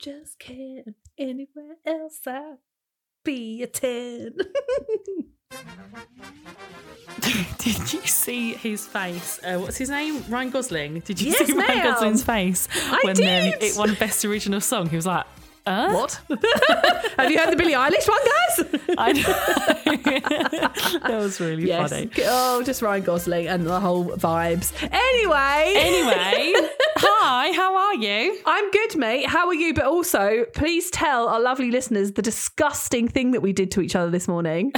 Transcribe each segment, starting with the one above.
Just. Anywhere else I'd be a 10. Did you see his face? Uh, what's his name? Ryan Gosling. Did you Yes, see Ryan. Gosling's face I when. Um, it won Best Original Song? He was like, uh? what? Have you heard the Billie Eilish one, guys? I know. that was really yes. funny. Oh, just Ryan Gosling and the whole vibes. Anyway. Anyway, hi, how are you? I'm good, mate. How are you? But also, please tell our lovely listeners the disgusting thing that we did to each other this morning.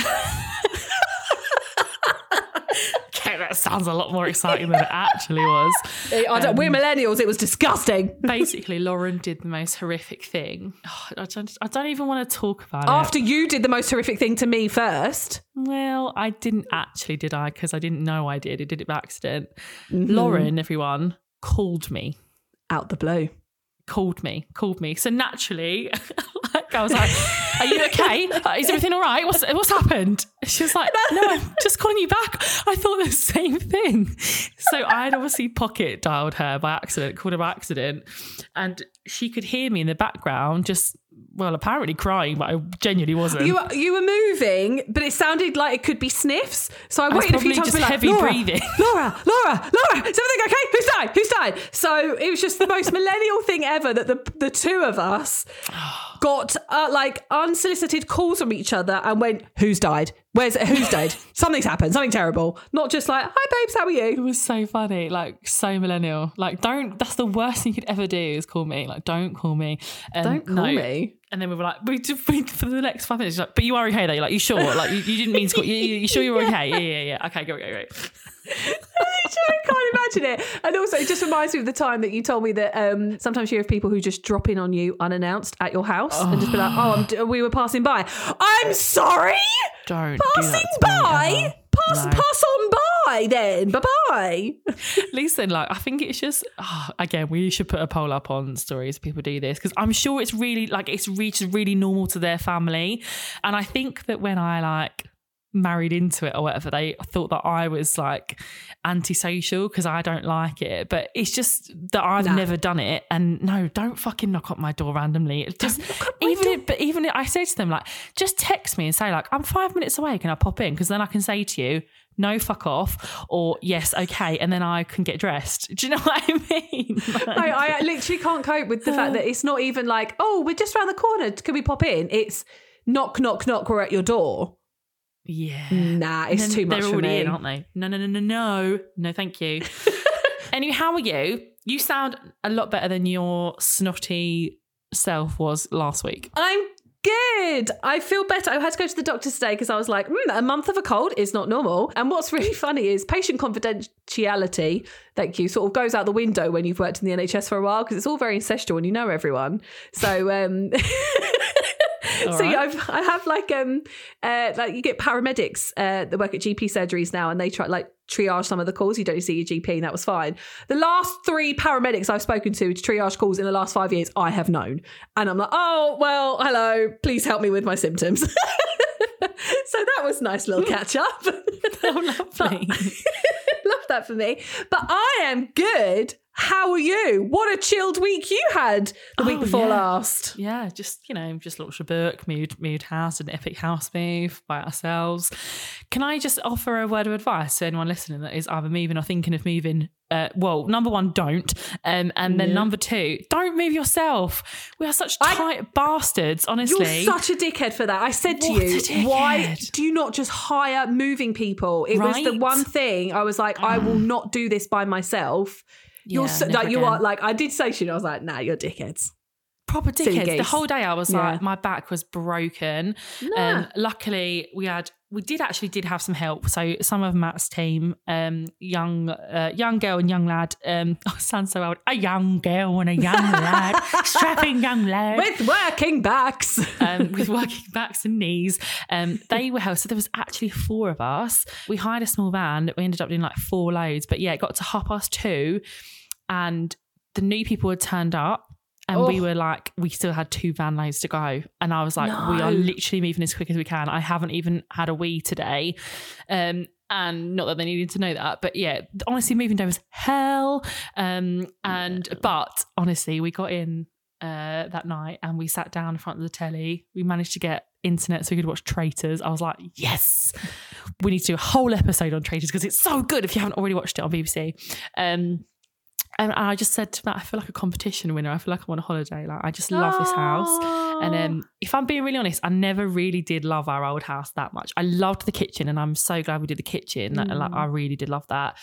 Okay, that sounds a lot more exciting than it actually was. Don't, we're millennials. It was disgusting. Basically, Lauren did the most horrific thing. Oh, I, don't, I don't even want to talk about it. After you did the most horrific thing to me first. Well, I didn't actually, did I? Because I didn't know I did. I did it by accident. Mm-hmm. Lauren, everyone, called me. Out the blue. Called me, called me. So naturally, like I was like, "Are you okay? Is everything all right? What's what's happened?" She was like, "No, I'm just calling you back." I thought the same thing. So I had obviously pocket dialed her by accident, called her by accident, and she could hear me in the background, just well, apparently crying, but I genuinely wasn't. You were, you were moving, but it sounded like it could be sniffs. So I, was waited a few times just like, heavy Laura, breathing." Laura, Laura, Laura, is everything okay? Who's died? Who's died? So it was just the most millennial thing ever that the the two of us got uh, like unsolicited calls from each other and went, "Who's died? Where's who's dead? Something's happened. Something terrible." Not just like, "Hi, babes, how are you? It was so funny, like so millennial. Like, don't. That's the worst thing you could ever do is call me. Like, don't call me. And Don't call no. me. And then we were like, we, we, for the next five minutes, like, but you are okay though. You're like, you sure? Like, you, you didn't mean to call. You, you, you sure you're okay? Yeah, yeah, yeah. Okay, go, go, go. I can't imagine it. And also, it just reminds me of the time that you told me that um, sometimes you have people who just drop in on you unannounced at your house and just be like, "Oh, I'm d- we were passing by." I'm sorry. Don't do Passing me by. Pass, No. pass on by then. Bye bye. Listen, like, I think it's just oh, again, we should put a poll up on stories. People do this because I'm sure it's really like it's reached really normal to their family, and I think that when I like married into it or whatever, they thought that I was like antisocial because I don't like it. But it's just that I've Nah. never done it. And no, don't fucking knock on my door randomly. It just even if, but even if I say to them like, just text me and say like, I'm five minutes away. Can I pop in? Because then I can say to you. No, fuck off, or yes, okay, and then I can get dressed. Do you know what I mean? Like- I, I literally can't cope with the fact that it's not even like, oh, we're just around the corner. Can we pop in? It's knock, knock, knock. We're at your door. Yeah, Nah, it's too much They're for already me. in, aren't they? No, no, no, no, no, no. Thank you. anyway, how are you? You sound a lot better than your snotty self was last week. I'm good. I feel better. I had to go to the doctor today because I was like, mm, a month of a cold is not normal. And what's really funny is patient confidentiality, thank you, sort of goes out the window when you've worked in the NHS for a while because it's all very ancestral and you know everyone. So, um, so right. yeah, I've, I have like um uh like you get paramedics uh that work at GP surgeries now and they try like triage some of the calls. You don't see your GP and that was fine. The last three paramedics I've spoken to to triage calls in the last five years, I have known. And I'm like, oh well, hello, please help me with my symptoms. so that was nice little catch up. Oh, lovely. Love that for me. But I am good. How are you? What a chilled week you had the week Oh, before yeah. last. yeah, just you know, just launched a book, moved moved house, an epic house move by ourselves. Can I just offer a word of advice to anyone listening that is either moving or thinking of moving? Uh, well, number one, don't, um, and then Yeah. number two, don't move yourself. We are such I- tight bastards, honestly. You're such a dickhead for that. I said to What you, why do you not just hire moving people? It was the one thing I was like, I will not do this by myself. You're so, like you are like I did say to you, I was like, nah, you're dickheads. proper dickheads. The whole day I was Yeah. like, my back was broken. Nah. Um, luckily, we had we did actually did have some help. So some of Matt's team, um, young uh, young girl and young lad, um, oh, sounds so old. A young girl and a young lad, strapping young lad With working backs. um, with working backs and knees. Um, they were helped. So there was actually four of us. We hired a small van. We ended up doing like four loads. But yeah, it got to half past two, and the new people had turned up. And we Oh. were like, we still had two van loads to go. And I was like, we are literally moving as quick as we can. I haven't even had a wee today. Um, and not that they needed to know that, but yeah, honestly, moving day was hell. Um, and but honestly, we got in uh, that night and we sat down in front of the telly. We managed to get internet so we could watch Traitors. I was like, yes, we need to do a whole episode on Traitors because it's so good if you haven't already watched it on BBC. Um, and I just said to Matt, I feel like a competition winner. I feel like I'm on a holiday. Like I just love this house. And um, if I'm being really honest, I never really did love our old house that much. I loved the kitchen, and I'm so glad we did the kitchen. Like, like, I really did love that.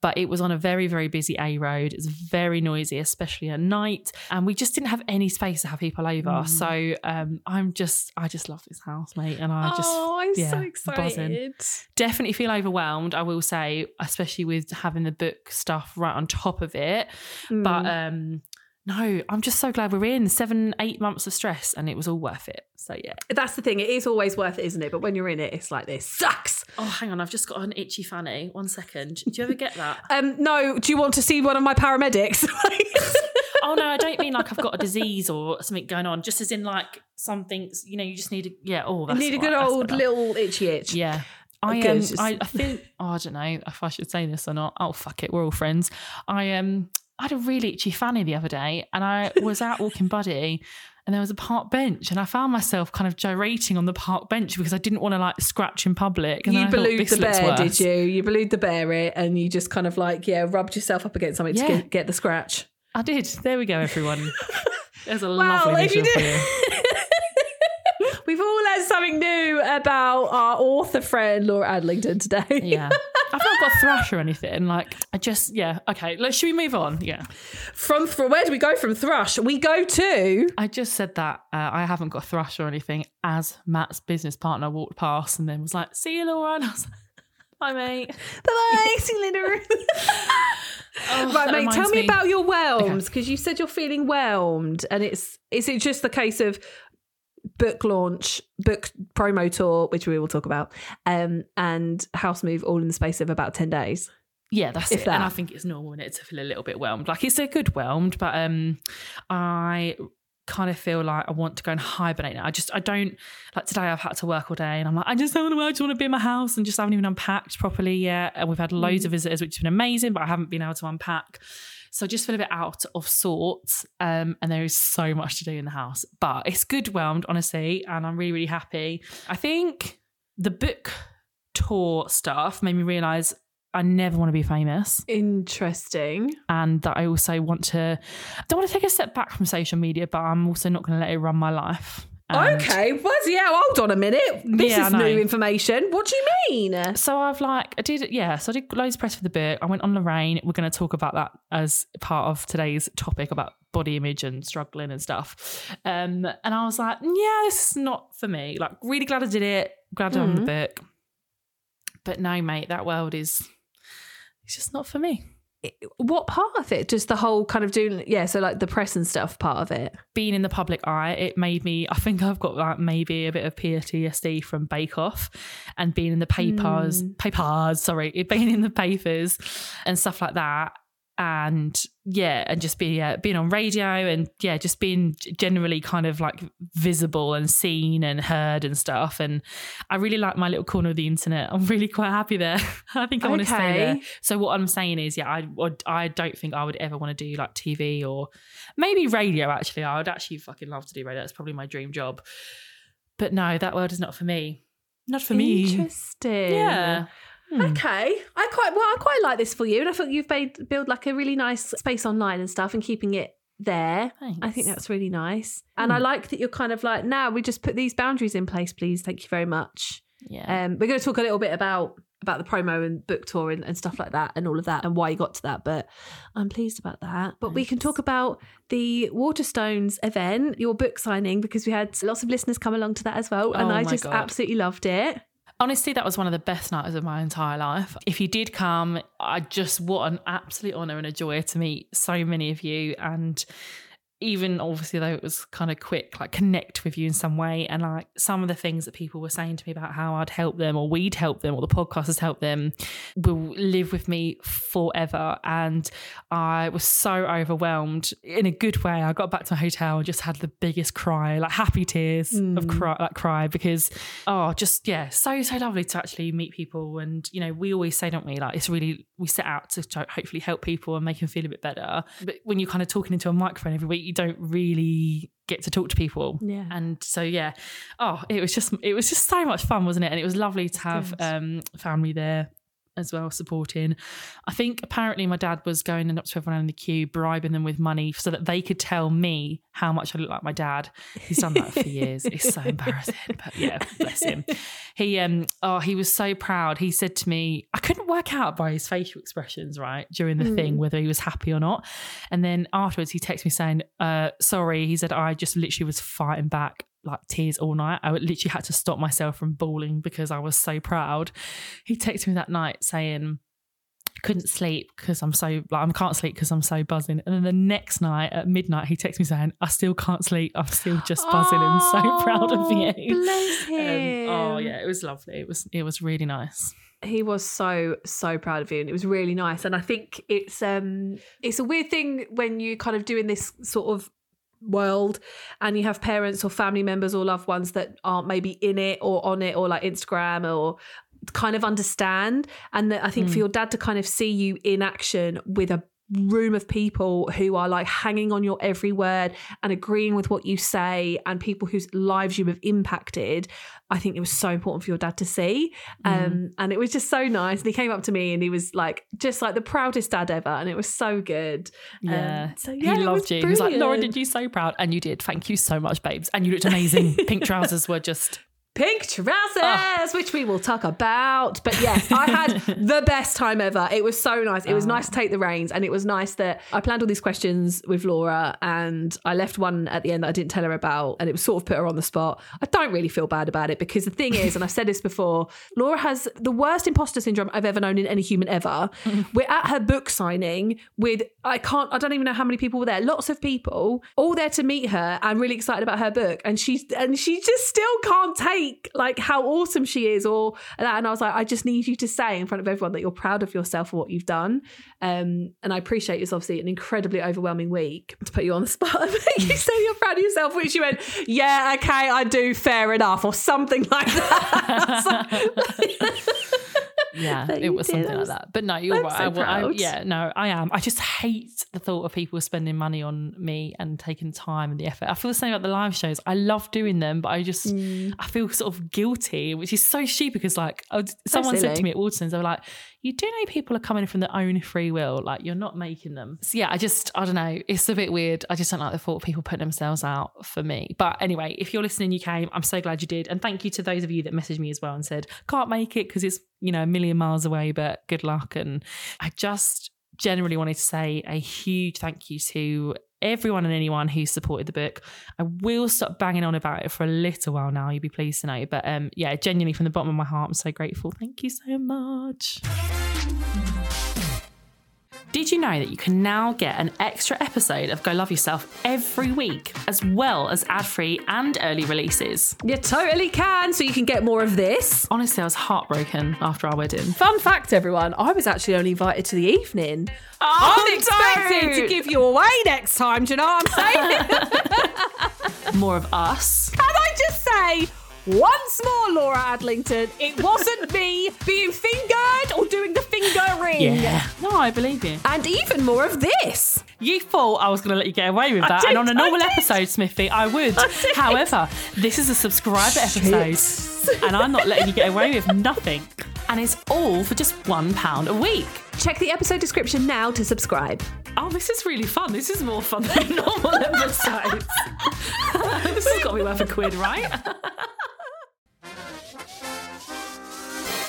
But it was on a very, very busy A road. It was very noisy, especially at night, and we just didn't have any space to have people over. So um, I'm just, I just love this house, mate, and I just, oh, I'm yeah, so buzzing. excited. definitely feel overwhelmed. I will say, especially with having the book stuff right on top of it. But Mm. um, no, I'm just so glad we're in seven, eight months of stress, and it was all worth it. So yeah. That's the thing. It is always worth it, isn't it? But when you're in it, it's like this sucks. Oh, hang on, I've just got an itchy fanny. One second. Do you ever get that? Um, no, do you want to see one of my paramedics? oh no, I don't mean like I've got a disease or something going on. Just as in like something, you know, you just need a yeah. Oh, You need a good that's old little itchy itch. Yeah. I Good, um, I, I think oh, I don't know if I should say this or not. Oh fuck it, we're all friends. I um I had a really itchy fanny the other day and I was out walking buddy and there was a park bench and I found myself kind of gyrating on the park bench because I didn't want to like scratch in public. And You thought, the bear, did you? You believed the bear it, and you just kind of like, yeah, rubbed yourself up against something to get, get the scratch. I did. There we go, everyone. There's a Well, lovely visual for you. We've all learned something new about our author friend Laura Adlington today. Yeah. I've not got a thrush or anything. Like, I just, yeah. Okay, let's, should we move on? Yeah. From, from where do we go from thrush? We go to I just said that uh, I haven't got a thrush or anything as Matt's business partner walked past and then was like, see you, Laura. And I was like, bye, mate. Bye, bye. see you later. Oh, right, mate. Tell reminds me, about your whelms because you said you're feeling whelmed, and it's is it just the case of book launch, book promo tour, which we will talk about, um, and house move all in the space of about ten days. Yeah, that's If it. And that. I think it's normal in it to feel a little bit whelmed. Like, it's a good whelmed, but um, I kind of feel like I want to go and hibernate now. I just, I don't, like today I've had to work all day and I'm like, I just don't want to work, I just want to be in my house and just haven't even unpacked properly yet. And we've had loads Mm. of visitors, which has been amazing, but I haven't been able to unpack. So I just feel a bit out of sorts. Um, and there is so much to do in the house, but it's good whelmed, honestly. And I'm really, really happy. I think the book tour stuff made me realize I never want to be famous Interesting. and that I also want to I don't want to take a step back from social media, but I'm also not going to let it run my life. And okay, bloody hell, hold on a minute. This Yeah, is new information. What do you mean? So I've like I did yeah, so I did loads of press for the book. I went on Lorraine. We're going to talk about that as part of today's topic about body image and struggling and stuff. Um, and I was like, yeah, this is not for me. Like really glad I did it. Glad I done the book. But no, mate, that world is it's just not for me. What part of it? Just the whole kind of doing, yeah, so like the press and stuff part of it. being in the public eye, it made me. I think I've got like maybe a bit of PTSD from Bake Off, and being in the papers, hmm. papers. Sorry, it being in the papers and stuff like that, and yeah, and just be yeah, being on radio and yeah, just being generally kind of like visible and seen and heard and stuff. And I really like my little corner of the internet. I'm really quite happy there. I think I want to stay there. So what I'm saying is, yeah, I I don't think I would ever want to do like TV or maybe radio. Actually, I would actually fucking love to do radio. That's probably my dream job. But no, that world is not for me. Not for me. Interesting. Yeah. Hmm. Okay, I quite well. I quite like this for you, and I thought you've made build like a really nice space online and stuff, and keeping it there. I think that's really nice, and I Hmm. like that you're kind of like now we just put these boundaries in place, please. Thank you very much. Yeah. Um, we're going to talk a little bit about about the promo and book tour and, and stuff like that, and all of that, and why you got to that. But I'm pleased about that. But we can talk about the Waterstones event, your book signing, because we had lots of listeners come along to that as well, and Oh I just God. absolutely loved it. Honestly, that was one of the best nights of my entire life. If you did come, I just what an absolute honor and a joy to meet so many of you and even obviously though it was kind of quick, like connect with you in some way. And like some of the things that people were saying to me about how I'd help them or we'd help them or the podcast has helped them will live with me forever. And I was so overwhelmed in a good way. I got back to my hotel and just had the biggest cry, like happy tears mm. of cry, like cry because, oh, just, yeah, so, so lovely to actually meet people. And, you know, we always say, don't we, like it's really, we set out to hopefully help people and make them feel a bit better. But when you're kind of talking into a microphone every week, you don't really get to talk to people. Yeah. And so yeah, oh, it was just it was just so much fun, wasn't it? And it was lovely to have um, family there as well supporting. I think apparently my dad was going up to everyone in the queue, bribing them with money so that they could tell me how much I look like my dad. He's done that for years. It's so embarrassing, but yeah, bless him. He um oh he was so proud. He said to me, I couldn't work out by his facial expressions right during the mm. thing whether he was happy or not. And then afterwards he texted me saying, uh, sorry. He said I just literally was fighting back like tears all night. I literally had to stop myself from bawling because I was so proud. He texted me that night saying, couldn't sleep because I'm so like I can't sleep because I'm so buzzing. And then the next night at midnight, he texts me saying, "I still can't sleep. I'm still just buzzing oh, and so proud of you." Bless him. Um, oh yeah, it was lovely. It was it was really nice. He was so so proud of you, and it was really nice. And I think it's um it's a weird thing when you kind of doing this sort of world and you have parents or family members or loved ones that aren't maybe in it or on it or like Instagram or kind of understand and that I think mm. for your dad to kind of see you in action with a room of people who are like hanging on your every word and agreeing with what you say and people whose lives you have impacted i think it was so important for your dad to see. Mm. um, and it was just so nice. And he came up to me and he was like just like the proudest dad ever and it was so good. Yeah. Um, so yeah he loved you. Brilliant. he was like laura did you so proud? And you did. Thank you so much babes. And you looked amazing. Pink trousers were just pink trousers, oh. which we will talk about. But yes, I had the best time ever. It was so nice. It was oh. nice to take the reins, and it was nice that I planned all these questions with Laura, and I left one at the end that I didn't tell her about, and it was sort of put her on the spot. I don't really feel bad about it because the thing is, and I've said this before, Laura has the worst imposter syndrome I've ever known in any human ever. We're at her book signing with I can't, I don't even know how many people were there. Lots of people, all there to meet her and really excited about her book, and she's and she just still can't take like how awesome she is or that. And I was like, I just need you to say in front of everyone that you're proud of yourself for what you've done. Um, and I appreciate it's obviously an incredibly overwhelming week to put you on the spot and make you say you're proud of yourself, which you went, yeah, okay, I do, fair enough, or something like that. yeah, it was something like that. But no, you're I'm right. So I, I, yeah, no, I am. I just hate the thought of people spending money on me and taking time and the effort. I feel the same about the live shows. I love doing them, but I just mm. I feel sort of guilty, which is so stupid because like someone said to me at Waterstones, they were like, "You do know people are coming from their own free will. Like you're not making them." So yeah, I just I don't know. It's a bit weird. I just don't like the thought of people putting themselves out for me. But anyway, if you're listening, you came. I'm so glad you did, and thank you to those of you that messaged me as well and said can't make it because it's you know, a million miles away, but good luck. And I just generally wanted to say a huge thank you to everyone and anyone who supported the book. I will stop banging on about it for a little while now, you'll be pleased to know. But um, yeah, genuinely from the bottom of my heart, I'm so grateful. Thank you so much. Did you know that you can now get an extra episode of Go Love Yourself every week, as well as ad free and early releases? You totally can, so you can get more of this. Honestly, I was heartbroken after our wedding. Fun fact, everyone, I was actually only invited to the evening. Oh, I'm expected to give you away next time, do you know what I'm saying? more of us. Can I just say, once more, Laura Adlington, it wasn't me being fingered or doing the fingering. Yeah. No, I believe you. And even more of this. You thought I was going to let you get away with that. Did, and on a normal episode, Smithy, I would. I However, this is a subscriber episode. and I'm not letting you get away with nothing. And it's all for just £1 a week. Check the episode description now to subscribe. Oh, this is really fun. This is more fun than normal episodes. this has got to be worth a quid, right?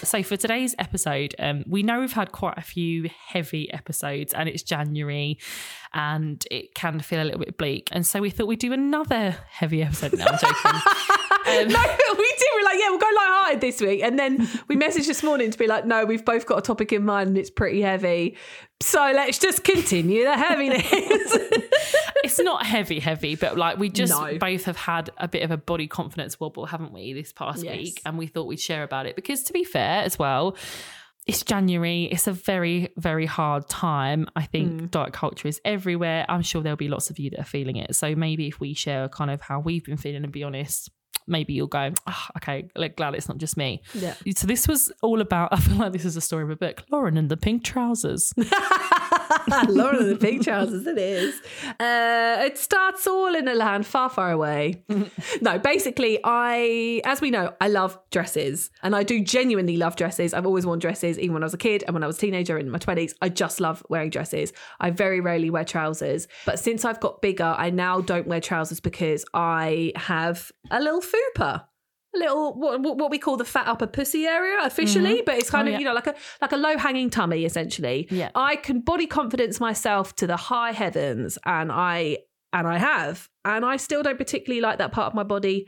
So for today's episode, um, we know we've had quite a few heavy episodes, and it's January, and it can feel a little bit bleak. And so we thought we'd do another heavy episode. Now I'm joking. Um, no, we did. Like, yeah, we'll go light-hearted this week. And then we messaged this morning to be like, no, we've both got a topic in mind and it's pretty heavy. So let's just continue the heaviness. it's not heavy, heavy, but like we just No. both have had a bit of a body confidence wobble, haven't we, this past Yes. week? And we thought we'd share about it because, to be fair, as well, it's January. It's a very, very hard time. I think Mm. diet culture is everywhere. I'm sure there'll be lots of you that are feeling it. So maybe if we share kind of how we've been feeling and be honest, maybe you'll go, oh, okay, like, glad it's not just me. Yeah. So this was all about, I feel like this is a story of a book, Lauren and the pink trousers. Lauren of the pink trousers, it is. Uh, it starts all in a land far, far away. no, basically, I, as we know, I love dresses and I do genuinely love dresses. I've always worn dresses, even when I was a kid and when I was a teenager in my 20s. I just love wearing dresses. I very rarely wear trousers. But since I've got bigger, I now don't wear trousers because I have a little fupa. Little what, what what we call the fat upper pussy area officially, mm-hmm. but it's kind Oh, of yeah. you know like a like a low hanging tummy essentially. Yeah. I can body confidence myself to the high heavens and I and I have and I still don't particularly like that part of my body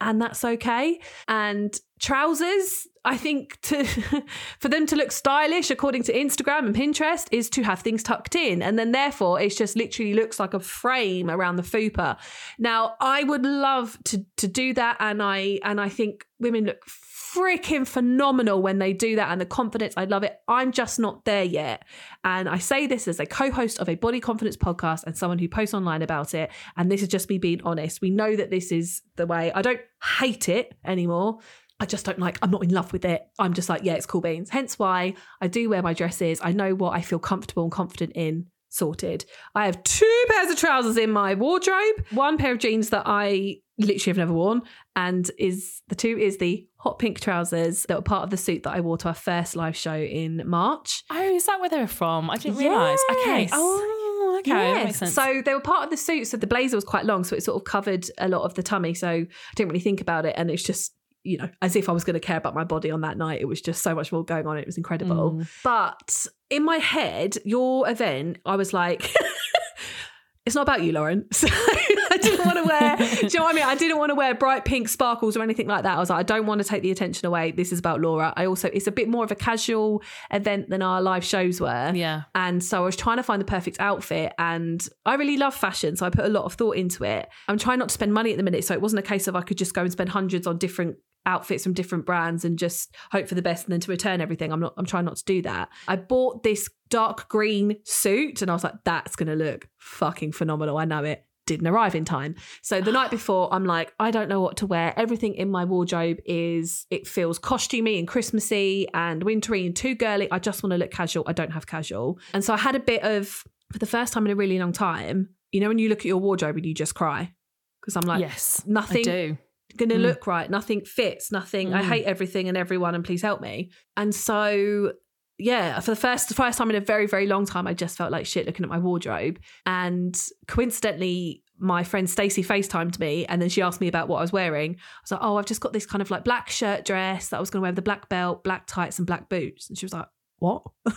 and that's okay. And trousers, I think to for them to look stylish according to Instagram and Pinterest is to have things tucked in and then therefore it just literally looks like a frame around the fupa. Now, I would love to to do that and I and I think women look freaking phenomenal when they do that and the confidence i love it i'm just not there yet and i say this as a co-host of a body confidence podcast and someone who posts online about it and this is just me being honest we know that this is the way i don't hate it anymore I just don't like, I'm not in love with it. I'm just like, yeah, it's cool beans. Hence why I do wear my dresses. I know what I feel comfortable and confident in. Sorted. I have two pairs of trousers in my wardrobe, one pair of jeans that I literally have never worn, and is the two is the hot pink trousers that were part of the suit that I wore to our first live show in March. Oh, is that where they were from? I didn't realise. Okay. Oh, okay. Sense. So they were part of the suit. So the blazer was quite long, so it sort of covered a lot of the tummy. So I didn't really think about it, and it's just you know as if I was going to care about my body on that night. It was just so much more going on. It was incredible. Mm. But in my head, your event, I was like. It's not about you, Lauren. So I didn't want to wear. do you know what I mean? I didn't want to wear bright pink sparkles or anything like that. I was like, I don't want to take the attention away. This is about Laura. I also, it's a bit more of a casual event than our live shows were. yeah. And so I was trying to find the perfect outfit. And I really love fashion. So I put a lot of thought into it. I'm trying not to spend money at the minute. So it wasn't a case of I could just go and spend hundreds on different outfits from different brands and just hope for the best and then to return everything. I'm not I'm trying not to do that. I bought this dark green suit and I was like, that's gonna look fucking phenomenal. I know it. Didn't arrive in time. So the night before, I'm like, I don't know what to wear. Everything in my wardrobe is it feels costumey and Christmassy and wintry and too girly. I just want to look casual. I don't have casual. And so I had a bit of for the first time in a really long time, you know, when you look at your wardrobe and you just cry. Because I'm like, yes. nothing I do. Going to Mm. look right. Nothing fits. Nothing. I Mm. hate everything and everyone, and please help me. And so, yeah, for the first the first time in a very very long time, I just felt like shit looking at my wardrobe. And coincidentally, my friend Stacey FaceTimed me, and then she asked me about what I was wearing. I was like, oh, I've just got this kind of like black shirt dress that I was going to wear with the black belt, black tights, and black boots. And she was like, what?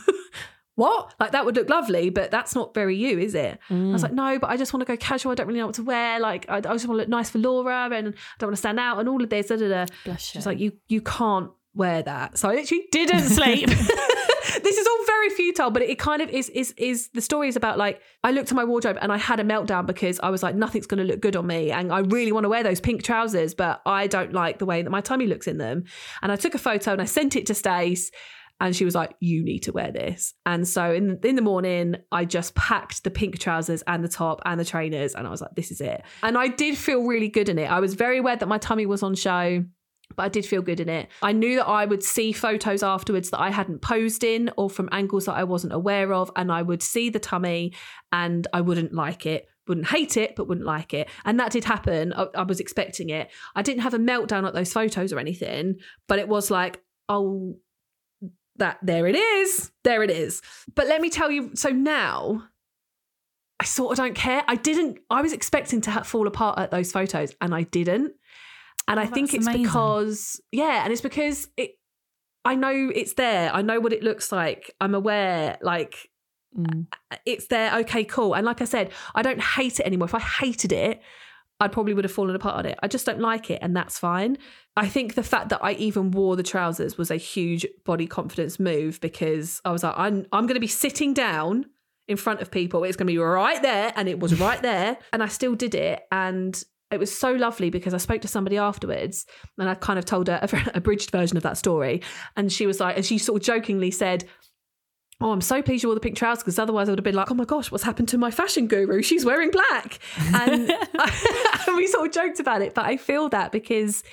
What? Like that would look lovely, but that's not very you, is it? I was mm. like, no, but I just want to go casual. I don't really know what to wear. Like, I, I just want to look nice for Laura, and I don't want to stand out, and all of this. Da, da, da. Bless She's like, you you can't wear that. So I literally didn't sleep. this is all very futile, but it kind of is is is the story is about like I looked at my wardrobe and I had a meltdown because I was like, nothing's gonna look good on me. And I really want to wear those pink trousers, but I don't like the way that my tummy looks in them. And I took a photo and I sent it to Stace. And she was like, "You need to wear this." And so in in the morning, I just packed the pink trousers and the top and the trainers, and I was like, "This is it." And I did feel really good in it. I was very aware that my tummy was on show but I did feel good in it. I knew that I would see photos afterwards that I hadn't posed in or from angles that I wasn't aware of, and I would see the tummy and I wouldn't like it. Wouldn't hate it, but wouldn't like it. And that did happen. I, I was expecting it. I didn't have a meltdown at those photos or anything, but it was like, oh, that there it is. There it is. But let me tell you, so now I sort of don't care. I didn't, I was expecting to ha- fall apart at those photos and I didn't. And I Oh, think it's amazing. because, yeah, and it's because it, I know it's there. I know what it looks like. I'm aware, like, Mm. it's there. Okay, cool. And like I said, I don't hate it anymore. If I hated it, I probably would have fallen apart on it. I just don't like it, and that's fine. I think the fact that I even wore the trousers was a huge body confidence move because I was like, I'm I'm going to be sitting down in front of people. It's going to be right there, and it was right there, and I still did it, and it was so lovely because I spoke to somebody afterwards and I kind of told her a abridged version of that story. And she was like, and she sort of jokingly said, Oh, I'm so pleased you wore the pink trousers because otherwise I would have been like, oh my gosh, what's happened to my fashion guru? She's wearing black. And, and we sort of joked about it. But I feel that because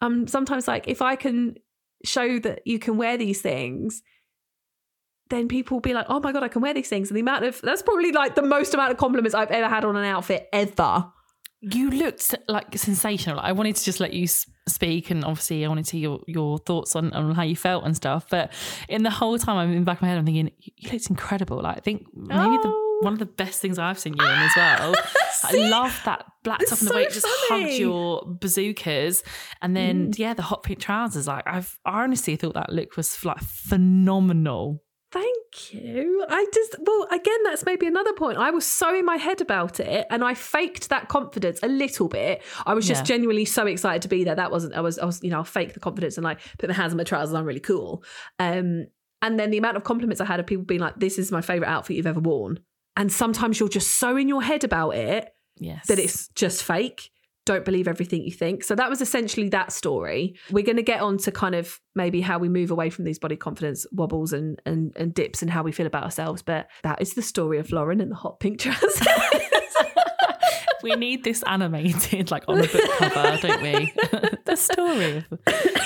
um, sometimes, like, if I can show that you can wear these things, then people will be like, oh my God, I can wear these things. And the amount of that's probably like the most amount of compliments I've ever had on an outfit ever. You looked like sensational. I wanted to just let you speak, and obviously, I wanted to hear your, your thoughts on, on how you felt and stuff. But in the whole time, I'm in the back of my head, I'm thinking, you looked incredible. Like, I think maybe oh. the, one of the best things I've seen you in as well. I love that black top and the so way it just funny. hugged your bazookas, and then mm. yeah, the hot pink trousers. Like, I've I honestly thought that look was like phenomenal. Thank you. I just, well, again, that's maybe another point. I was so in my head about it and I faked that confidence a little bit. I was just yeah. genuinely so excited to be there. That wasn't, I was, I was, you know, I'll fake the confidence and like put my hands on my trousers. I'm really cool. Um, and then the amount of compliments I had of people being like, this is my favorite outfit you've ever worn. And sometimes you're just so in your head about it yes. that it's just fake don't believe everything you think. So that was essentially that story. We're going to get on to kind of maybe how we move away from these body confidence wobbles and, and, and dips and how we feel about ourselves. But that is the story of Lauren and the hot pink trousers. we need this animated like on the book cover, don't we? the story.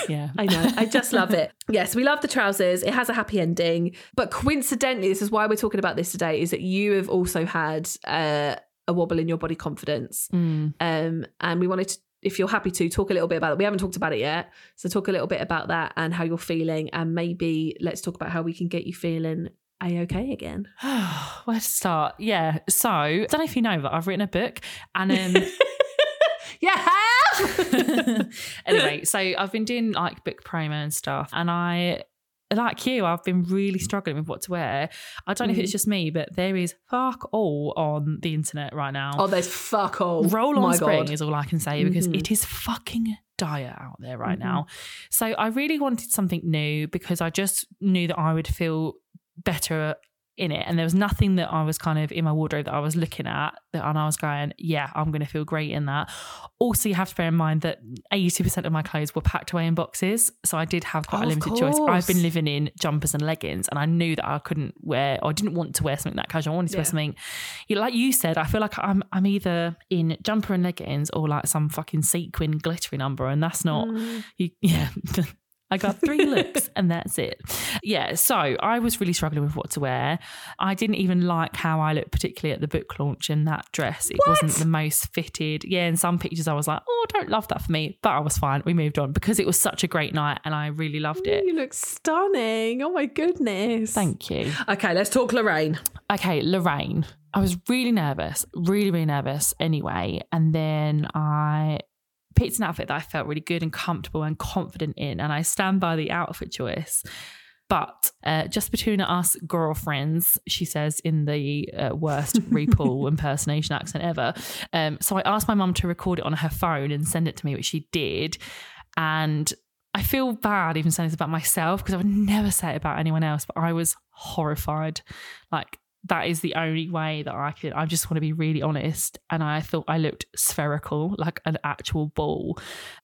Yeah. I know. I just love it. Yes, we love the trousers. It has a happy ending. But coincidentally, this is why we're talking about this today, is that you have also had uh, a wobble in your body confidence. Mm. Um, and we wanted to, if you're happy to, talk a little bit about it. We haven't talked about it yet. So talk a little bit about that and how you're feeling. And maybe let's talk about how we can get you feeling a okay again. Where to start? Yeah. So I don't know if you know, but I've written a book and um Yeah. anyway, so I've been doing like book promo and stuff, and I like you, I've been really struggling with what to wear. I don't know mm. if it's mm. just me, but there is fuck all on the internet right now. Oh, there's fuck all. Roll on My spring God. is all I can say because mm-hmm. it is fucking dire out there right mm-hmm. now. So I really wanted something new because I just knew that I would feel better in it. And there was nothing that I was kind of in my wardrobe that I was looking at that and I was going, yeah, I'm going to feel great in that. Also, you have to bear in mind that 80% of my clothes were packed away in boxes. So I did have quite oh, a limited choice. I've been living in jumpers and leggings and I knew that I couldn't wear or I didn't want to wear something that casual. I wanted to yeah. wear something, like you said, I feel like I'm, I'm either in jumper and leggings or like some fucking sequin glittery number. And that's not, mm. you, yeah. I got three looks and that's it. Yeah, so I was really struggling with what to wear. I didn't even like how I looked, particularly at the book launch in that dress. It what? wasn't the most fitted. Yeah, in some pictures I was like, oh, I don't love that for me. But I was fine. We moved on because it was such a great night and I really loved it. You look stunning. Oh my goodness. Thank you. Okay, let's talk Lorraine. Okay, Lorraine. I was really nervous, really, really nervous anyway. And then I picked an outfit that I felt really good and comfortable and confident in, and I stand by the outfit choice. But uh, just between us girlfriends, she says in the uh, worst RuPaul impersonation accent ever. Um, so I asked my mum to record it on her phone and send it to me, which she did. And I feel bad even saying this about myself because I would never say it about anyone else, but I was horrified. Like that is the only way that I can. I just want to be really honest. And I thought I looked spherical, like an actual ball.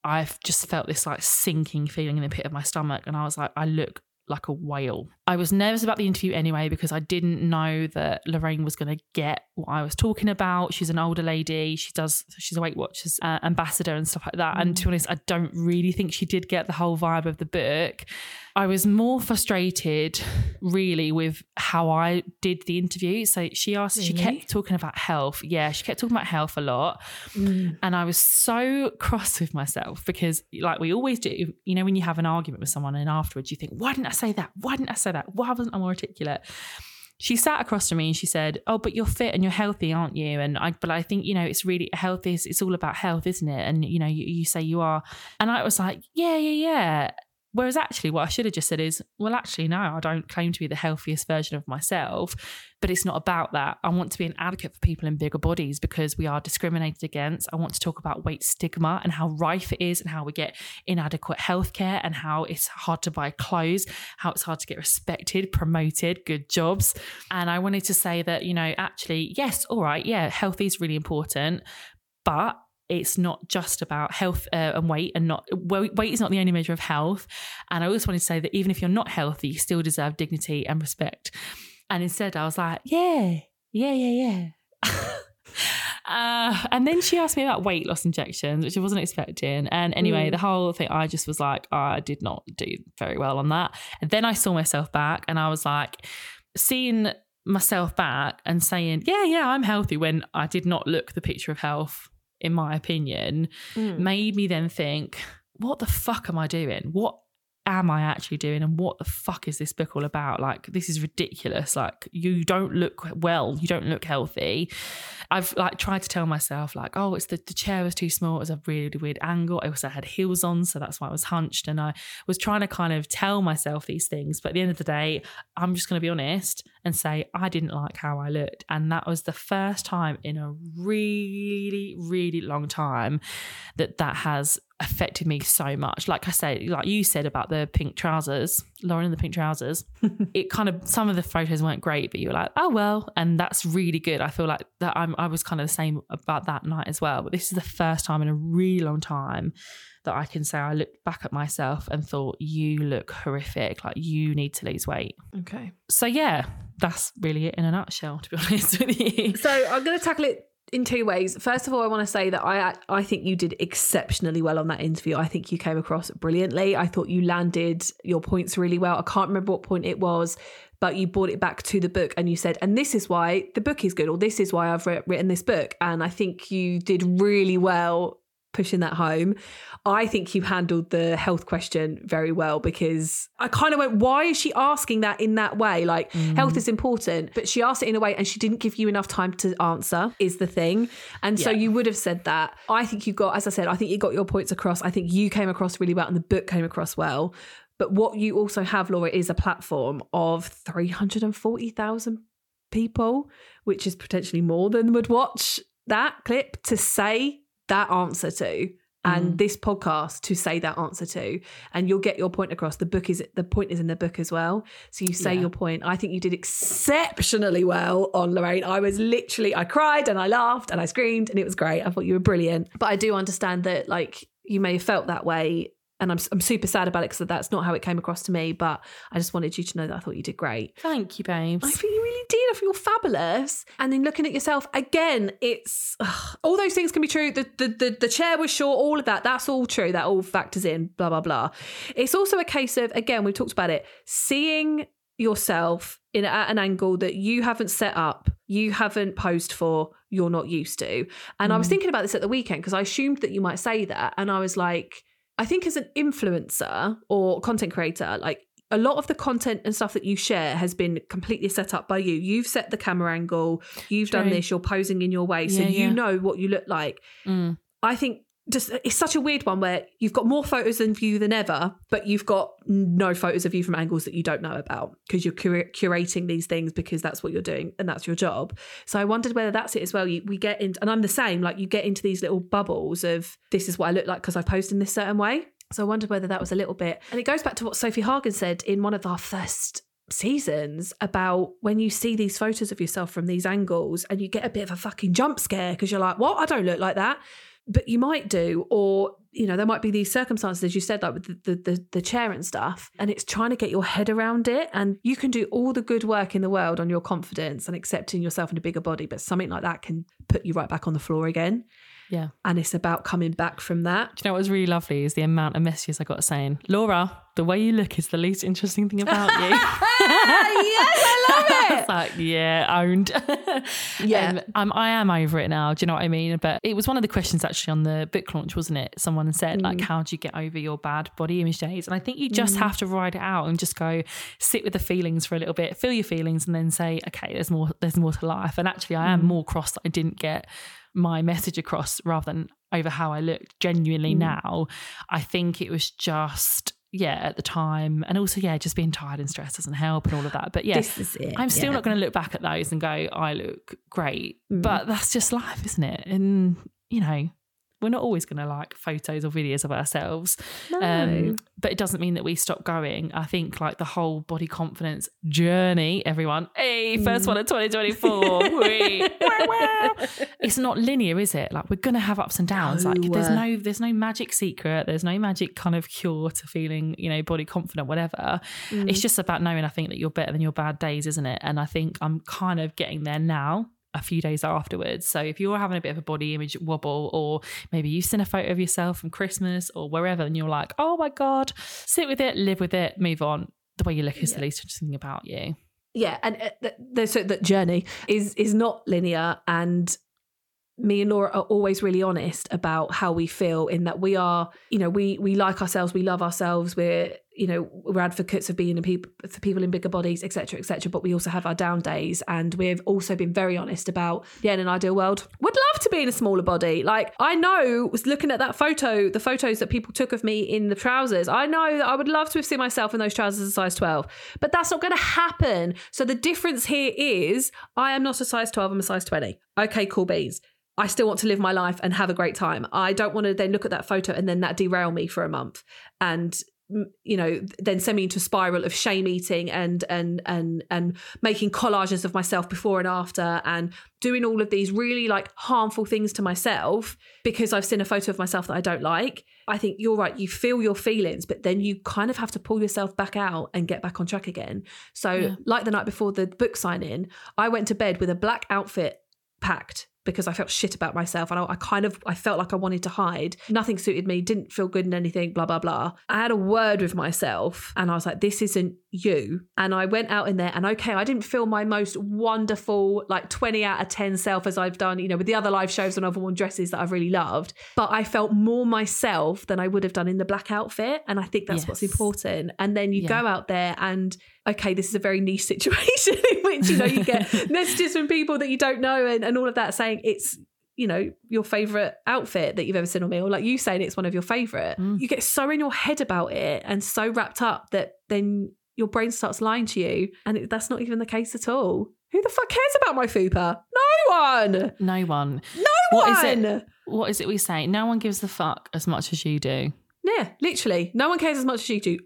I've just felt this like sinking feeling in the pit of my stomach. And I was like, I look like a whale. I was nervous about the interview anyway because I didn't know that Lorraine was going to get what I was talking about. She's an older lady. She does. She's a Weight Watchers uh, ambassador and stuff like that. Mm. And to be honest, I don't really think she did get the whole vibe of the book. I was more frustrated, really, with how I did the interview. So she asked, really? she kept talking about health. Yeah, she kept talking about health a lot. Mm. And I was so cross with myself because, like we always do, you know, when you have an argument with someone and afterwards you think, why didn't I say that? Why didn't I say that? Why wasn't I more articulate? she sat across from me and she said, "Oh, but you're fit and you're healthy, aren't you?" And I, but I think you know, it's really health is it's all about health, isn't it? And you know, you, you say you are, and I was like, "Yeah, yeah, yeah." Whereas actually, what I should have just said is, well, actually, no, I don't claim to be the healthiest version of myself, but it's not about that. I want to be an advocate for people in bigger bodies because we are discriminated against. I want to talk about weight stigma and how rife it is and how we get inadequate healthcare and how it's hard to buy clothes, how it's hard to get respected, promoted, good jobs. And I wanted to say that, you know, actually, yes, all right, yeah, health is really important, but it's not just about health uh, and weight and not weight is not the only measure of health. And i always wanted to say that even if you're not healthy you still deserve dignity and respect. And instead i was like yeah yeah yeah yeah. Uh, and then she asked me about weight loss injections which i wasn't expecting. And anyway mm. the whole thing i just was like oh, i did not do very well on that. And then i saw myself back and i was like seeing myself back and saying yeah yeah i'm healthy when i did not look the picture of health in my opinion, mm. made me then think, what the fuck am I doing? What am I actually doing? And what the fuck is this book all about? Like, this is ridiculous. Like, you don't look well. You don't look healthy. I've like tried to tell myself, like, oh, it's the, the chair was too small. It was a really weird angle. I also had heels on, so that's why I was hunched. And I was trying to kind of tell myself these things. But at the end of the day, I'm just going to be honest and say I didn't like how I looked. And that was the first time in a really, really long time that that has affected me so much. Like I say, like you said about the pink trousers, Lauren in the pink trousers, it kind of some of the photos weren't great, but you were like, oh well, and that's really good. I feel like that I'm I was kind of the same about that night as well. But this is the first time in a really long time that I can say I looked back at myself and thought, you look horrific. Like you need to lose weight. Okay. So yeah, that's really it in a nutshell, to be honest with you. So I'm going to tackle it in two ways. First of all, I want to say that I I think you did exceptionally well on that interview. I think you came across brilliantly. I thought you landed your points really well. I can't remember what point it was, but you brought it back to the book and you said, and this is why the book is good, or this is why I've written this book. And I think you did really well pushing that home. I think you handled the health question very well because I kind of went, why is she asking that in that way? Like, mm. health is important, but she asked it in a way and she didn't give you enough time to answer, is the thing. And yeah. so you would have said that. I think you got, as I said, I think you got your points across. I think you came across really well and the book came across well. But what you also have, Laura, is a platform of 340,000 people, which is potentially more than would watch that clip to say that answer to and mm. this podcast to say that answer to. And you'll get your point across. The book is the point is in the book as well. So you say yeah. your point. I think you did exceptionally well on lorraine. I was literally i cried and i laughed and i screamed and it was great. I thought you were brilliant. But i do understand that like you may have felt that way and I'm, I'm super sad about it because that's not how it came across to me. But I just wanted you to know that I thought you did great. Thank you, babes. I think you really did. I feel fabulous. And then looking at yourself again, it's ugh, all those things can be true. The, the the the chair was short. All of that. That's all true. That all factors in. Blah blah blah. It's also a case of again we've talked about it. Seeing yourself in at an angle that you haven't set up, you haven't posed for, you're not used to. And mm. I was mm. thinking about this at the weekend because I assumed that you might say that, and I was like I think as an influencer or content creator, like a lot of the content and stuff that you share has been completely set up by you. You've set the camera angle, you've True. done this, you're posing in your way, so yeah, you yeah. know what you look like. Mm. I think just it's such a weird one where you've got more photos of you than ever, but you've got no photos of you from angles that you don't know about because you're cur- curating these things because that's what you're doing and that's your job. So I wondered whether that's it as well. You, we get and I'm the same. Like you get into these little bubbles of this is what I look like because I've posted in this certain way. So I wondered whether that was a little bit, and it goes back to what Sofie Hagen said in one of our first seasons about when you see these photos of yourself from these angles and you get a bit of a fucking jump scare because you're like, what? I don't look like that but you might do or you know there might be these circumstances as you said like with the, the, the, the chair and stuff and it's trying to get your head around it and you can do all the good work in the world on your confidence and accepting yourself in a bigger body but something like that can put you right back on the floor again yeah and it's about coming back from that do you know what was really lovely is the amount of messages i got saying laura the way you look is the least interesting thing about you. yes, I love it. it's like, yeah, owned. yeah. Um, I am over it now. Do you know what I mean? But it was one of the questions actually on the book launch, wasn't it? Someone said, mm. like, how do you get over your bad body image days? And I think you just mm. have to ride it out and just go sit with the feelings for a little bit, feel your feelings, and then say, okay, there's more, there's more to life. And actually, I am mm. more cross that I didn't get my message across rather than over how I looked genuinely mm. now. I think it was just yeah, at the time. And also, yeah, just being tired and stressed doesn't help and all of that. But yeah, it, I'm still yeah. not going to look back at those and go, I look great. Mm. But that's just life, isn't it? And, you know, we're not always going to like photos or videos of ourselves. No. Um, but it doesn't mean that we stop going. I think like the whole body confidence journey, everyone, hey, first Mm. one of 2024. whee, wah, wah. it's not linear, is it? Like we're gonna have ups and downs. Like there's No. no there's no magic secret. There's no magic kind of cure to feeling, you know, body confident, whatever. Mm. It's just about knowing I think that you're better than your bad days, isn't it? And I think I'm kind of getting there now. A few days afterwards. So if you're having a bit of a body image wobble, or maybe you've seen a photo of yourself from Christmas or wherever, and you're like, oh my God, sit with it, live with it, move on. The way you look is the least interesting thing about you. yeah and uh, th- th- so that journey is is not linear and me and Laura are always really honest about how we feel in that we are you know we we like ourselves we love ourselves we're you know we're advocates of being in people for people in bigger bodies etc etc but we also have our down days and we've also been very honest about yeah in an ideal world would love to be in a smaller body. Like i know was looking at that photo the photos that people took of me in the trousers i know that i would love to have seen myself in those trousers a size 12 but that's not going to happen. So the difference here is i am not a size 12 i'm a size 20 okay cool beans. I still want to live my life and have a great time. I don't want to then look at that photo and then that derail me for a month. And you know then send me into a spiral of shame eating and and and and making collages of myself before and after and doing all of these really like harmful things to myself because I've seen a photo of myself that I don't like. I think you're right. You feel your feelings, but then you kind of have to pull yourself back out and get back on track again. So, Yeah. like the night before the book signing, I went to bed with a black outfit packed because I felt shit about myself and I, I kind of I felt like I wanted to hide. Nothing suited me, didn't feel good in anything, blah blah blah. I had a word with myself and I was like, this isn't you. And I went out in there and okay, I didn't feel my most wonderful like 20 out of 10 self as I've done, you know, with the other live shows and I've worn dresses that I've really loved. But I felt more myself than I would have done in the black outfit. And I think that's what's important. And then you Yeah. go out there and okay, this is a very niche situation in which, you know, you get messages from people that you don't know and, and all of that saying it's, you know, your favorite outfit that you've ever seen on me, or like you saying it's one of your favorite. Mm. You get so in your head about it and so wrapped up that then your brain starts lying to you. And it, that's not even the case at all. Who the fuck cares about my fupa? No one. No one. No What one. is it? What is it we say? No one gives the fuck as much as you do. Yeah, literally. No one cares as much as you do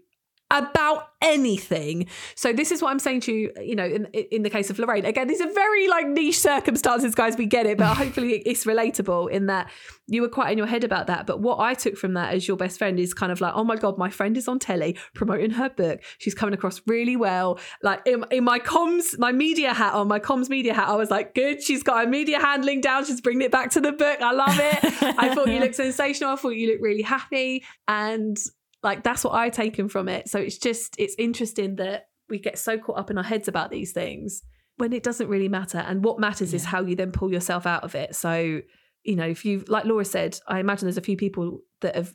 about anything. So this is what I'm saying to you, you know, in in the case of Lorraine. Again, these are very like niche circumstances, guys. We get it, but hopefully it's relatable in that you were quite in your head about that. But what I took from that as your best friend is kind of like, oh my God, my friend is on telly promoting her book. She's coming across really well. Like in, in my comms, my media hat on, my comms media hat, I was like, good. She's got her media handling down. She's bringing it back to the book. I love it. I thought you looked sensational. I thought you looked really happy. And like that's what I've taken from it. So it's just it's interesting that we get so caught up in our heads about these things when it doesn't really matter. And what matters is how you then pull yourself out of it. So, you know, if you like Laura said, I imagine there's a few people that have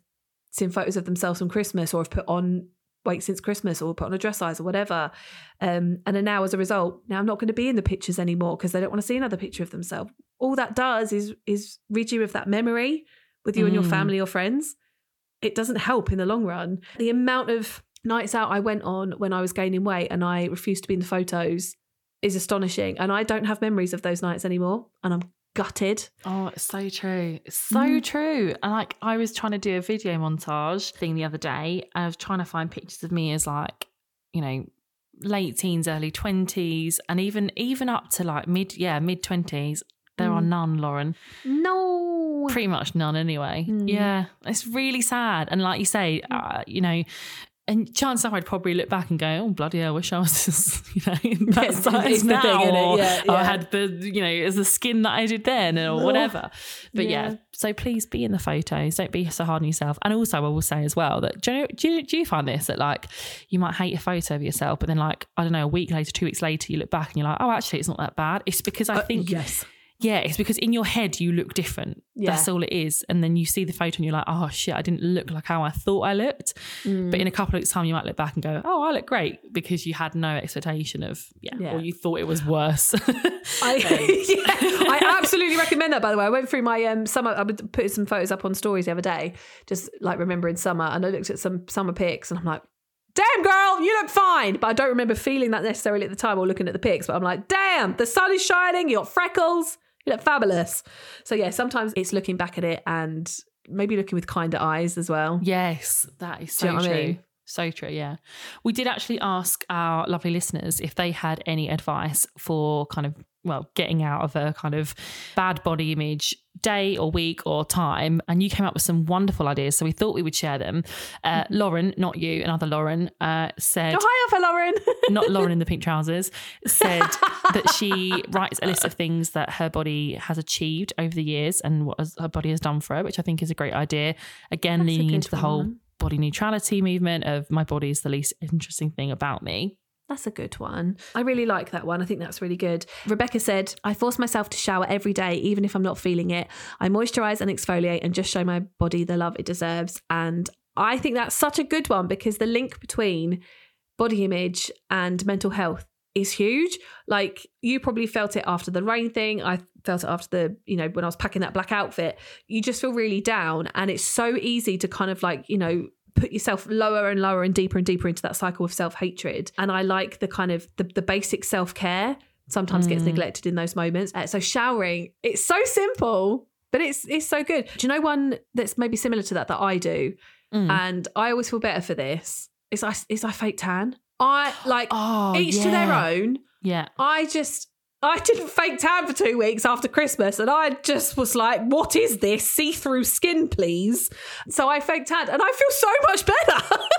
seen photos of themselves from Christmas or have put on weight since Christmas or put on a dress size or whatever. Um, and are now as a result, now I'm not going to be in the pictures anymore because they don't want to see another picture of themselves. All that does is is rid you of that memory with you and your Mm. family or friends it doesn't help in the long run. The amount of nights out I went on when I was gaining weight and I refused to be in the photos is astonishing. And I don't have memories of those nights anymore. And I'm gutted. Oh, it's so true. It's so Mm. true. And like I was trying to do a video montage thing the other day. I was trying to find pictures of me as like, you know, late teens, early twenties, and even even up to like mid yeah, mid twenties. There are Mm. none, Lauren. No. Pretty much none anyway. Mm. Yeah. It's really sad. And like you say, uh, you know, and chances are I'd probably look back and go, oh, bloody hell, I wish I was just, you know, that it's size now. thing, or Yeah, I yeah. had the, you know, as the skin that I did then or Oh, whatever. But yeah. yeah. so please be in the photos. Don't be so hard on yourself. And also, I will say as well that do you, do you, do you find this that like you might hate a photo of yourself, but then like, I don't know, a week later, two weeks later, you look back and you're like, oh, actually, it's not that bad. It's because I Uh, think yes. Yeah, it's because in your head you look different. That's all it is. And then you see the photo and you're like, oh shit, I didn't look like how I thought I looked. Mm. But in a couple of weeks' time, you might look back and go, oh, I look great because you had no expectation of, yeah, Yeah. or you thought it was worse. I, yeah, I absolutely recommend that. By the way, I went through my um, summer. I was putting some photos up on stories the other day, just like remembering summer, and I looked at some summer pics, and I'm like, damn girl, you look fine. But I don't remember feeling that necessarily at the time or looking at the pics. But I'm like, damn, the sun is shining. You got freckles. You look fabulous. So yeah, sometimes it's looking back at it and maybe looking with kinder eyes as well. Yes, that is Do you know true. I mean? So true, yeah. We did actually ask our lovely listeners if they had any advice for kind of, well, getting out of a kind of bad body image day or week or time. And you came up with some wonderful ideas. So we thought we would share them. Uh, Lauren, not you, another Lauren, uh, said, Oh, hi, Alpha Lauren. not Lauren in the pink trousers, said that she writes a list of things that her body has achieved over the years and what her body has done for her, which I think is a great idea. Again, That's leaning into the whole one. Body neutrality movement of my body is the least interesting thing about me. That's a good one. I really like that one. I think that's really good. Rebecca said, I force myself to shower every day, even if I'm not feeling it. I moisturize and exfoliate and just show my body the love it deserves. And I think that's such a good one because the link between body image and mental health is huge. Like you probably felt it after the rain thing. I felt it after the, you know, when I was packing that black outfit. You just feel really down. And it's so easy to kind of like, you know, put yourself lower and lower and deeper and deeper into that cycle of self-hatred. And I like the kind of the, the basic self-care sometimes gets Mm. neglected in those moments. Uh, so showering, it's so simple, but it's it's so good. Do you know one that's maybe similar to that that I do? Mm. And I always feel better for this. Is I is I fake tan. I like oh, each to their own. Yeah. I just I didn't fake tan for two weeks after Christmas, and I just was like, "What is this? See-through skin, please." So I faked tan, and I feel so much better.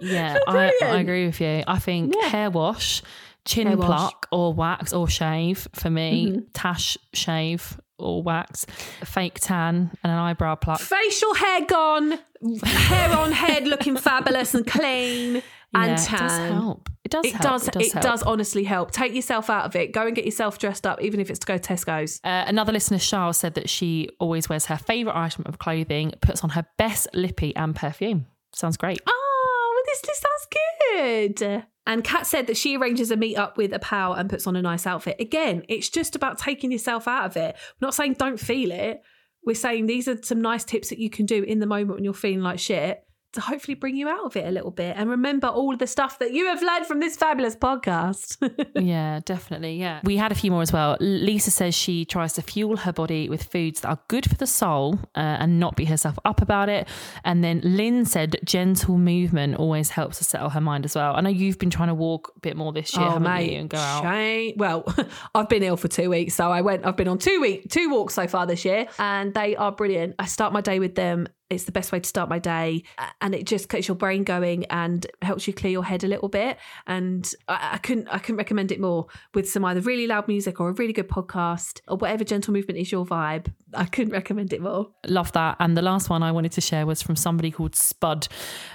Yeah, I, I agree with you. I think Yeah. hair wash, chin Hair wash. pluck or wax or shave for me, Mhm. tash shave or wax, fake tan and an eyebrow pluck. Facial hair gone, hair on head looking fabulous and clean, and yeah, tan. It does help. It does It help. does. It does, help. honestly help. Take yourself out of it. Go and get yourself dressed up, even if it's to go to Tesco's. Uh, another listener, Charles, said that she always wears her favourite item of clothing, puts on her best lippy and perfume. Sounds great. Oh, well, this list sounds good. And Kat said that she arranges a meet up with a pal and puts on a nice outfit. Again, it's just about taking yourself out of it. We're not saying don't feel it. We're saying these are some nice tips that you can do in the moment when you're feeling like shit to hopefully bring you out of it a little bit and remember all the stuff that you have learned from this fabulous podcast. yeah, definitely. Yeah. We had a few more as well. Lisa says she tries to fuel her body with foods that are good for the soul uh, and not beat herself up about it. And then Lynn said gentle movement always helps to settle her mind as well. I know you've been trying to walk a bit more this year, haven't you, and go out. shame- Well, I've been ill for two weeks, so I went. I've been on two week two walks so far this year, and they are brilliant. I start my day with them. It's the best way to start my day, and it just gets your brain going and helps you clear your head a little bit. And I, I couldn't I couldn't recommend it more with some either really loud music or a really good podcast or whatever gentle movement is your vibe. I couldn't recommend it more. Love that. And the last one I wanted to share was from somebody called Spud.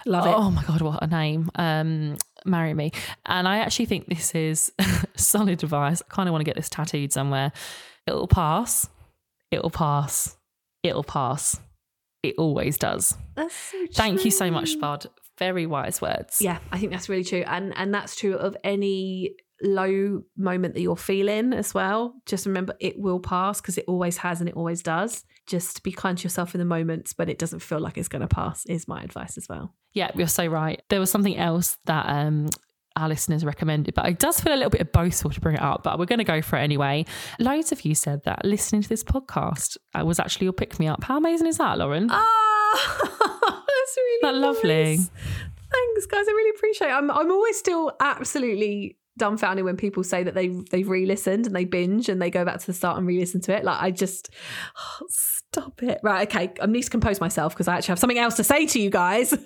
Love it. Oh my God, what a name. Um, marry me. And I actually think this is solid advice. I kind of want to get this tattooed somewhere. It'll pass. It'll pass. It'll pass. It always does. That's so Thank you so much, Spud. Very wise words. Yeah, I think that's really true. And and that's true of any low moment that you're feeling as well. Just remember it will pass because it always has and it always does. Just be kind to yourself in the moments when it doesn't feel like it's going to pass is my advice as well. Yeah, you're so right. There was something else that um, our listeners recommended, but it does feel a little bit of boastful to bring it up, but we're going to go for it anyway. Loads of you said that listening to this podcast uh, was actually your pick me up. How amazing is that, Lauren? Ah, that's really That lovely. Thanks, guys. I really appreciate it. I'm I'm always still absolutely dumbfounded when people say that they they've re-listened and they binge and they go back to the start and re-listen to it. Like I just stop it. Right, okay. I need to compose myself because I actually have something else to say to you guys.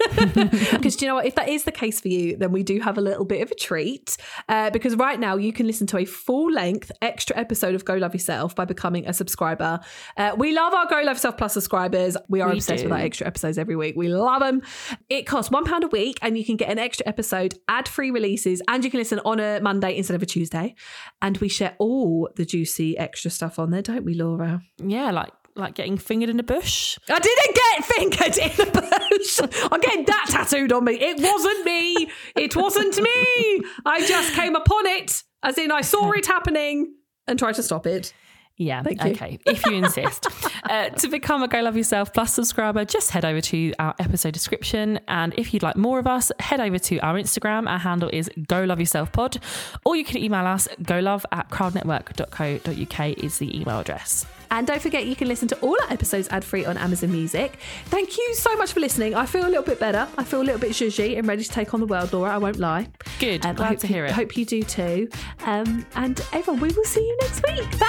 Because do you know what? If that is the case for you, then we do have a little bit of a treat. Uh, because right now you can listen to a full length extra episode of Go Love Yourself by becoming a subscriber. Uh, we love our Go Love Yourself Plus subscribers. We are We obsessed do. with our extra episodes every week. We love them. It costs one pound a week, and you can get an extra episode, ad-free releases, and you can listen on a Monday instead of a Tuesday. And we share all the juicy extra stuff on there, don't we, Laura? yeah, like like getting fingered in a bush. I didn't get fingered in a bush. I'm getting that tattooed on me. It wasn't me. It wasn't me. I just came upon it, as in I saw it happening and tried to stop it. Yeah, Thank you. okay, if you insist. uh, to become a Go Love Yourself Plus subscriber, just head over to our episode description. And if you'd like more of us, head over to our Instagram. Our handle is Go Love Yourself Pod. Or you can email us, golove at crowdnetwork.co.uk is the email address. And don't forget, you can listen to all our episodes ad free on Amazon Music. Thank you so much for listening. I feel a little bit better. I feel a little bit zhuzhy and ready to take on the world, Laura. I won't lie. Good, Um, I glad hope to you- hear it. Hope you do too. Um, and everyone, we will see you next week. Bye.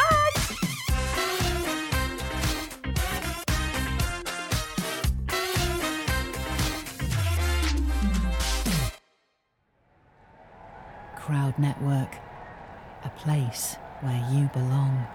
Crowd Network, a place where you belong.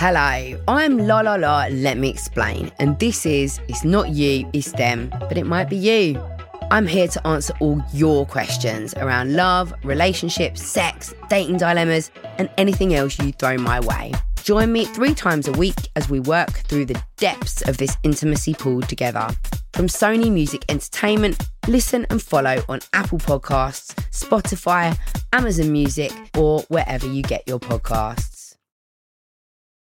Hello, I'm La La La, let me explain. And this is It's Not You, It's Them, but it might be you. I'm here to answer all your questions around love, relationships, sex, dating dilemmas, and anything else you throw my way. Join me three times a week as we work through the depths of this intimacy pool together. From Sony Music Entertainment, listen and follow on Apple Podcasts, Spotify, Amazon Music, or wherever you get your podcasts.